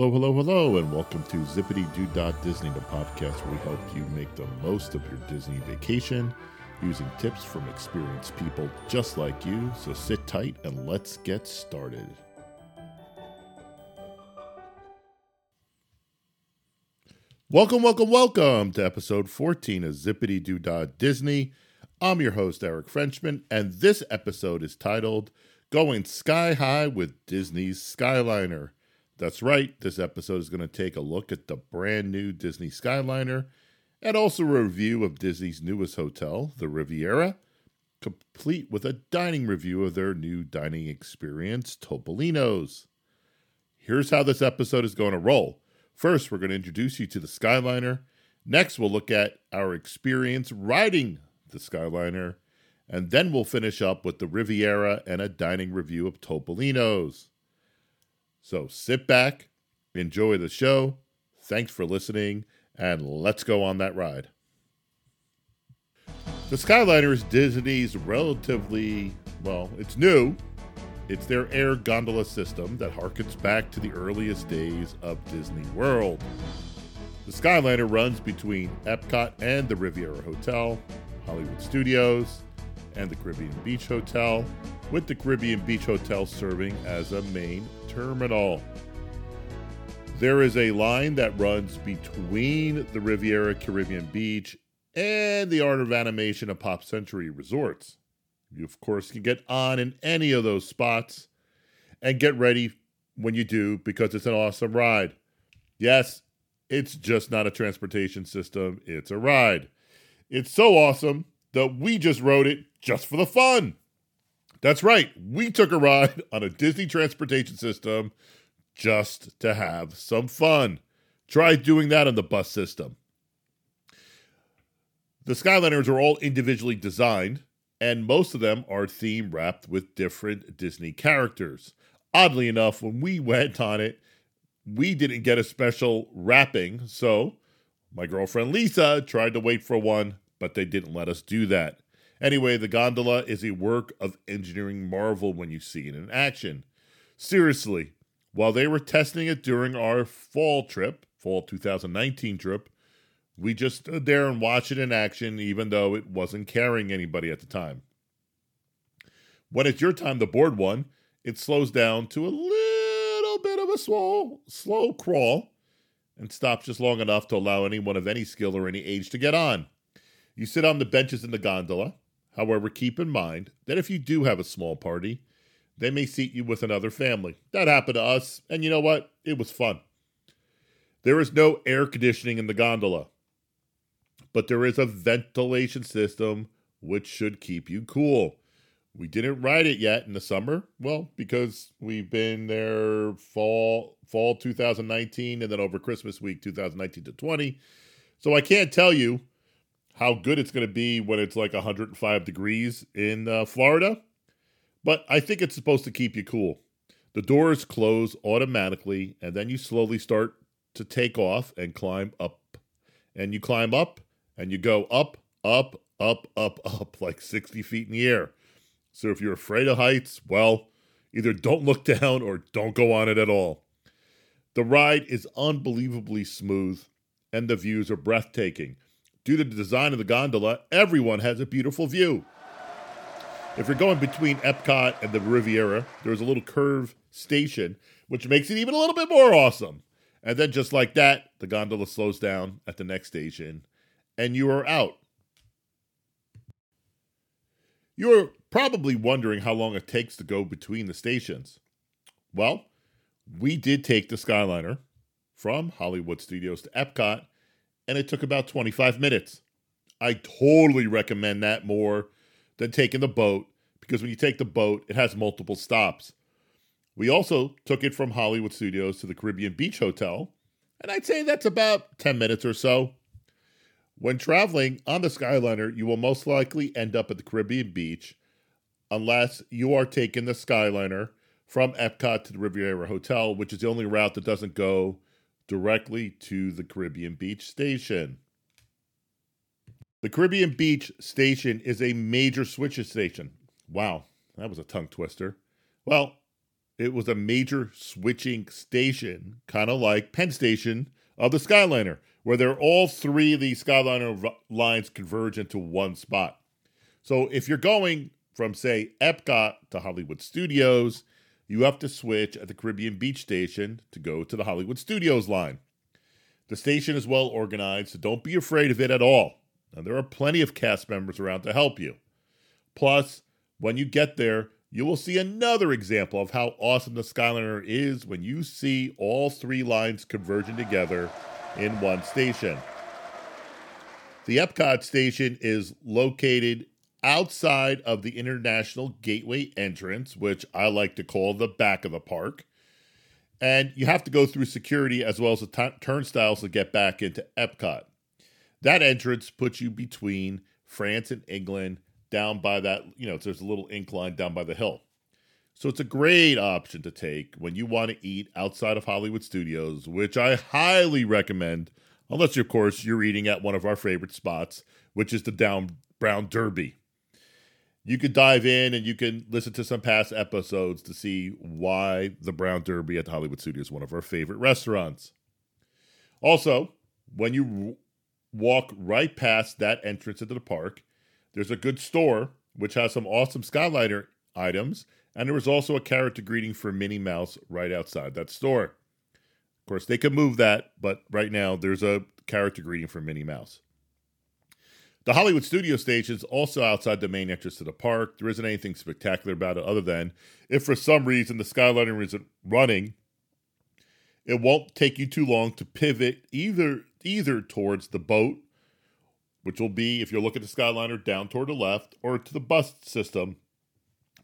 Hello, hello, hello, and welcome to Zippity Doo Disney, the podcast where we help you make the most of your Disney vacation using tips from experienced people just like you. So sit tight and let's get started. Welcome, welcome, welcome to episode 14 of Zippity Doo Disney. I'm your host, Eric Frenchman, and this episode is titled Going Sky High with Disney's Skyliner. That's right, this episode is going to take a look at the brand new Disney Skyliner and also a review of Disney's newest hotel, the Riviera, complete with a dining review of their new dining experience, Topolino's. Here's how this episode is going to roll. First, we're going to introduce you to the Skyliner. Next, we'll look at our experience riding the Skyliner. And then we'll finish up with the Riviera and a dining review of Topolino's. So sit back, enjoy the show. Thanks for listening, and let's go on that ride. The Skyliner is Disney's relatively, well, it's new, it's their air gondola system that harkens back to the earliest days of Disney World. The Skyliner runs between Epcot and the Riviera Hotel, Hollywood Studios, and the Caribbean Beach Hotel, with the Caribbean Beach Hotel serving as a main terminal. There is a line that runs between the Riviera Caribbean Beach and the Art of Animation of Pop Century Resorts. You, of course, can get on in any of those spots and get ready when you do because it's an awesome ride. Yes, it's just not a transportation system, it's a ride. It's so awesome that we just rode it just for the fun. That's right, we took a ride on a Disney transportation system just to have some fun. Try doing that on the bus system. The Skyliners are all individually designed and most of them are theme wrapped with different Disney characters. Oddly enough, when we went on it, we didn't get a special wrapping, so my girlfriend Lisa tried to wait for one, but they didn't let us do that. Anyway, the gondola is a work of engineering marvel when you see it in action. Seriously, while they were testing it during our fall trip, fall 2019 trip, we just stood there and watched it in action, even though it wasn't carrying anybody at the time. When it's your time to board one, it slows down to a little bit of a slow, slow crawl and stops just long enough to allow anyone of any skill or any age to get on. You sit on the benches in the gondola. However, keep in mind that if you do have a small party, they may seat you with another family. That happened to us, and you know what? It was fun. There is no air conditioning in the gondola but there is a ventilation system which should keep you cool. We didn't ride it yet in the summer. Well, because we've been there fall fall 2019 and then over Christmas week 2019 to 20. So I can't tell you how good it's going to be when it's like 105 degrees in uh, Florida, but I think it's supposed to keep you cool. The doors close automatically and then you slowly start to take off and climb up. And you climb up and you go up, up, up, up, up, like 60 feet in the air. So if you're afraid of heights, well, either don't look down or don't go on it at all. The ride is unbelievably smooth and the views are breathtaking. Due to the design of the gondola, everyone has a beautiful view. If you're going between Epcot and the Riviera, there's a little curve station, which makes it even a little bit more awesome. And then, just like that, the gondola slows down at the next station and you are out. You're probably wondering how long it takes to go between the stations. Well, we did take the Skyliner from Hollywood Studios to Epcot, and it took about 25 minutes. I totally recommend that more than taking the boat because when you take the boat, it has multiple stops. We also took it from Hollywood Studios to the Caribbean Beach Hotel, and I'd say that's about 10 minutes or so. When traveling on the Skyliner, you will most likely end up at the Caribbean beach unless you are taking the Skyliner from Epcot to the Riviera Hotel, which is the only route that doesn't go directly to the Caribbean Beach station. The Caribbean Beach station is a major switches station. Wow, that was a tongue twister. Well, it was a major switching station, kind of like Penn Station of the Skyliner, where they're all three of these Skyliner lines converge into one spot. So if you're going from, say, Epcot to Hollywood Studios, you have to switch at the Caribbean Beach Station to go to the Hollywood Studios line. The station is well organized, so don't be afraid of it at all. And there are plenty of cast members around to help you. Plus, when you get there, you will see another example of how awesome the Skyliner is when you see all three lines converging together in one station. The Epcot station is located outside of the International Gateway entrance, which I like to call the back of the park. And you have to go through security as well as the t- turnstiles to get back into Epcot. That entrance puts you between France and England down by that, you know, there's a little incline down by the hill. So it's a great option to take when you want to eat outside of Hollywood Studios, which I highly recommend, unless, of course, you're eating at one of our favorite spots, which is the Down Brown Derby. You could dive in and you can listen to some past episodes to see why the Brown Derby at the Hollywood Studios is one of our favorite restaurants. Also, when you walk right past that entrance into the park, there's a good store which has some awesome Skyliner items, and there was also a character greeting for Minnie Mouse right outside that store. Of course, they could move that, but right now there's a character greeting for Minnie Mouse. The Hollywood Studio Station is also outside the main entrance to the park. There isn't anything spectacular about it other than if for some reason the Skyliner isn't running, it won't take you too long to pivot either either towards the boat which will be, if you look at the Skyliner, down toward the left, or to the bus system.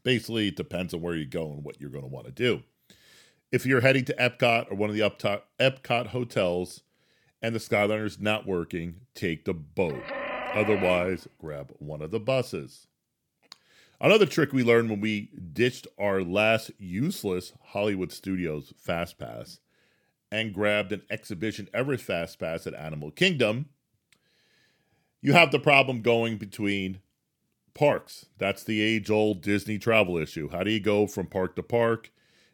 Basically, it depends on where you go and what you're going to want to do. If you're heading to Epcot or one of the Epcot hotels and the Skyliner is not working, take the boat. Otherwise, grab one of the buses. Another trick we learned when we ditched our last useless Hollywood Studios Fast Pass and grabbed an Expedition Everest Fast Pass at Animal Kingdom you have the problem going between parks. That's the age old Disney travel issue. How do you go from park to park?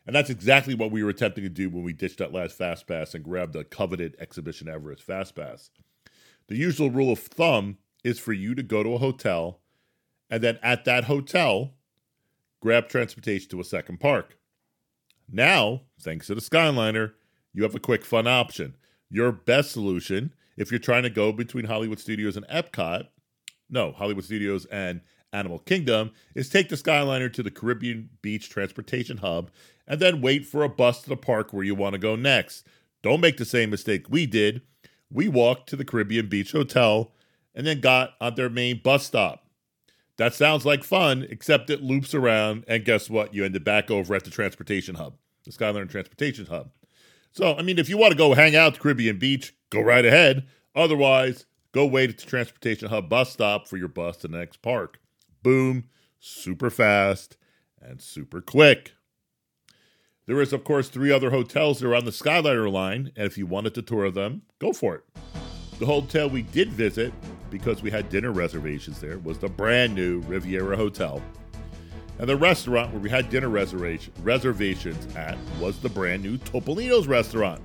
And that's exactly what we were attempting to do when we ditched that last Fast Pass and grabbed the coveted Expedition Everest Fast Pass. The usual rule of thumb is for you to go to a hotel and then at that hotel, grab transportation to a second park. Now, thanks to the Skyliner, you have a quick, fun option. Your best solution if you're trying to go between Hollywood Studios and Epcot, no, Hollywood Studios and Animal Kingdom, is take the Skyliner to the Caribbean Beach Transportation Hub and then wait for a bus to the park where you want to go next. Don't make the same mistake we did. We walked to the Caribbean Beach Hotel and then got on their main bus stop. That sounds like fun, except it loops around, and guess what? You ended back over at the transportation hub, the Skyliner Transportation Hub. So, I mean, if you want to go hang out at the Caribbean Beach, go right ahead. Otherwise, go wait at the Transportation Hub bus stop for your bus to the next park. Boom, super fast and super quick. There is, of course, three other hotels that are on the Skyliner line, and if you wanted to tour them, go for it. The hotel we did visit, because we had dinner reservations there, was the brand new Riviera Hotel. And the restaurant where we had dinner reservation, reservations at was the brand new Topolino's restaurant.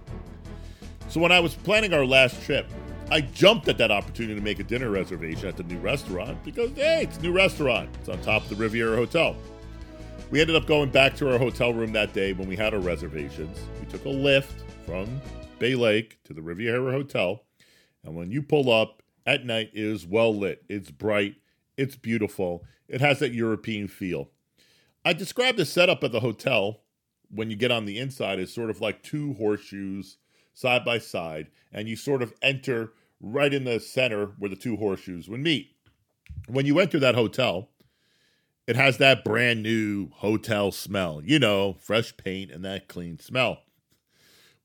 So when I was planning our last trip, I jumped at that opportunity to make a dinner reservation at the new restaurant because, hey, it's a new restaurant. It's on top of the Riviera Hotel. We ended up going back to our hotel room that day when we had our reservations. We took a lift from Bay Lake to the Riviera Hotel. And when you pull up at night, is well lit. It's bright. It's beautiful. It has that European feel. I described the setup of the hotel when you get on the inside as sort of like two horseshoes side by side, and you sort of enter right in the center where the two horseshoes would meet. When you enter that hotel, it has that brand new hotel smell, you know, fresh paint and that clean smell.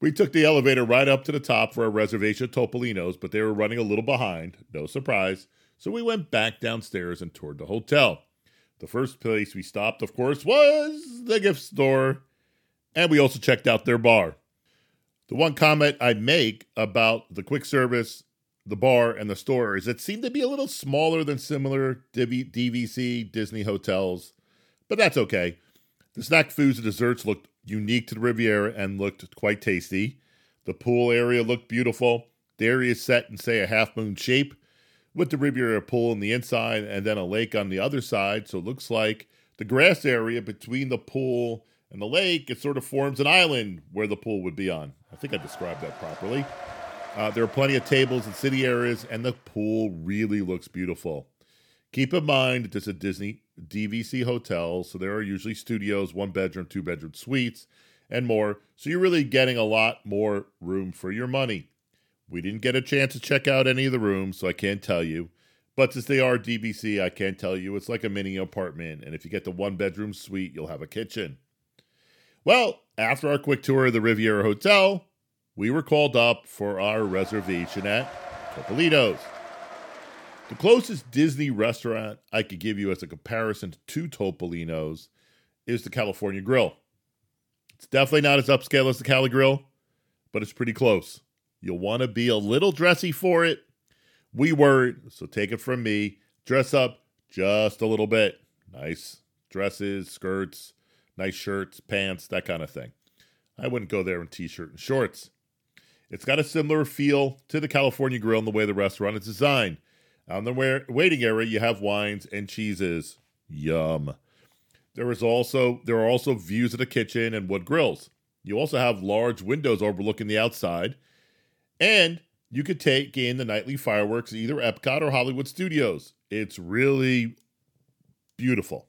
We took the elevator right up to the top for our reservation at Topolino's, but they were running a little behind, no surprise. So we went back downstairs and toured the hotel. The first place we stopped, of course, was the gift store, and we also checked out their bar. The one comment I'd make about the quick service, the bar, and the store is it seemed to be a little smaller than similar DVC Disney hotels, but that's okay. The snack foods and desserts looked unique to the Riviera and looked quite tasty. The pool area looked beautiful. The area is set in, say, a half moon shape with the Riviera pool on the inside and then a lake on the other side. So it looks like the grass area between the pool and the lake, it sort of forms an island where the pool would be on. I think I described that properly. Uh, there are plenty of tables and city areas, and the pool really looks beautiful. Keep in mind this is a Disney DVC hotels. so there are usually studios, one bedroom, two bedroom suites, and more. So you're really getting a lot more room for your money. We didn't get a chance to check out any of the rooms, so I can't tell you. But since they are DVC, I can tell you it's like a mini apartment. And if you get the one bedroom suite, you'll have a kitchen. Well, after our quick tour of the Riviera Hotel, we were called up for our reservation at Topolino's. The closest Disney restaurant I could give you as a comparison to Topolino's is the California Grill. It's definitely not as upscale as the Cali Grill, but it's pretty close. You'll want to be a little dressy for it. We weren't, so take it from me. Dress up just a little bit. Nice dresses, skirts, nice shirts, pants, that kind of thing. I wouldn't go there in t shirt and shorts. It's got a similar feel to the California Grill in the way the restaurant is designed. On the waiting area, you have wines and cheeses. Yum. There is also there are also views of the kitchen and wood grills. You also have large windows overlooking the outside, and you could take in the nightly fireworks either Epcot or Hollywood Studios. It's really beautiful.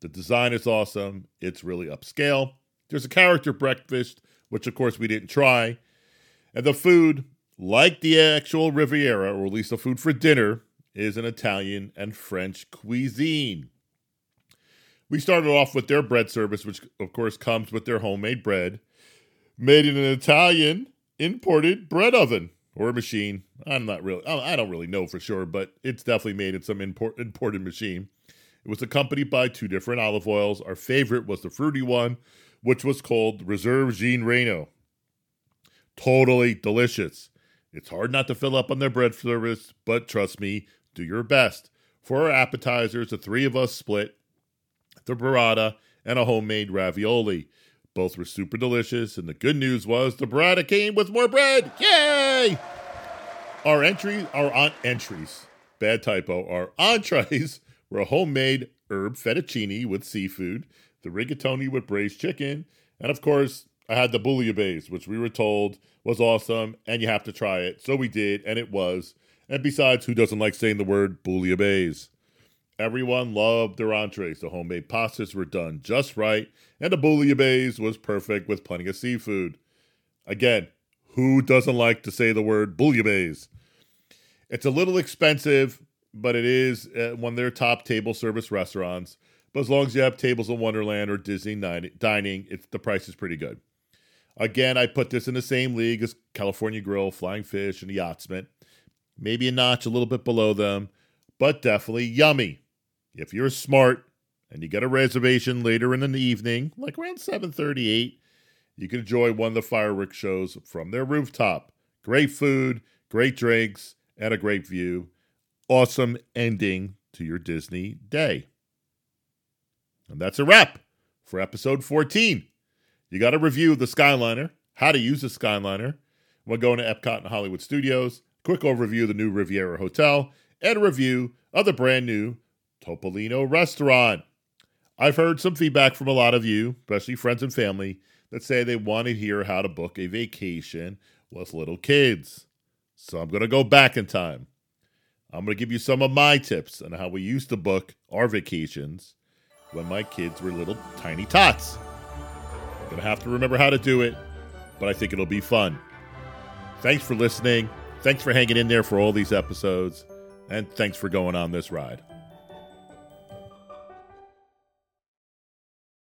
The design is awesome. It's really upscale. There's a character breakfast, which of course we didn't try, and the food like the actual Riviera, or at least the food for dinner, is an Italian and French cuisine. We started off with their bread service, which of course comes with their homemade bread, made in an Italian imported bread oven or machine. I'm not really, I don't really know for sure, but it's definitely made in some import, imported machine. It was accompanied by two different olive oils. Our favorite was the fruity one, which was called Reserve Jean Reno. Totally delicious. It's hard not to fill up on their bread service, but trust me, do your best. For our appetizers, the three of us split the burrata and a homemade ravioli. Both were super delicious, and the good news was the burrata came with more bread. Yay! Our entry, our on entries, bad typo, our entrees were a homemade herb fettuccine with seafood, the rigatoni with braised chicken, and of course, I had the bouillabaisse, which we were told was awesome and you have to try it. So we did, and it was. And besides, who doesn't like saying the word bouillabaisse? Everyone loved their entrees. The homemade pastas were done just right, and the bouillabaisse was perfect with plenty of seafood. Again, who doesn't like to say the word bouillabaisse? It's a little expensive, but it is one of their top table service restaurants. But as long as you have tables in Wonderland or Disney dining, it's the price is pretty good. Again, I put this in the same league as California Grill, Flying Fish, and Yachtsman. Maybe a notch a little bit below them, but definitely yummy. If you're smart and you get a reservation later in the evening, like around 7:38, you can enjoy one of the fireworks shows from their rooftop. Great food, great drinks, and a great view. Awesome ending to your Disney day. And that's a wrap for episode 14. You got to review of the Skyliner, how to use the Skyliner We're going to Epcot and Hollywood Studios, quick overview of the new Riviera Hotel, and a review of the brand new Topolino restaurant. I've heard some feedback from a lot of you, especially friends and family, that say they want to hear how to book a vacation with little kids. So I'm going to go back in time. I'm going to give you some of my tips on how we used to book our vacations when my kids were little tiny tots. Gonna have to remember how to do it, but I think it'll be fun. Thanks for listening. Thanks for hanging in there for all these episodes. And thanks for going on this ride.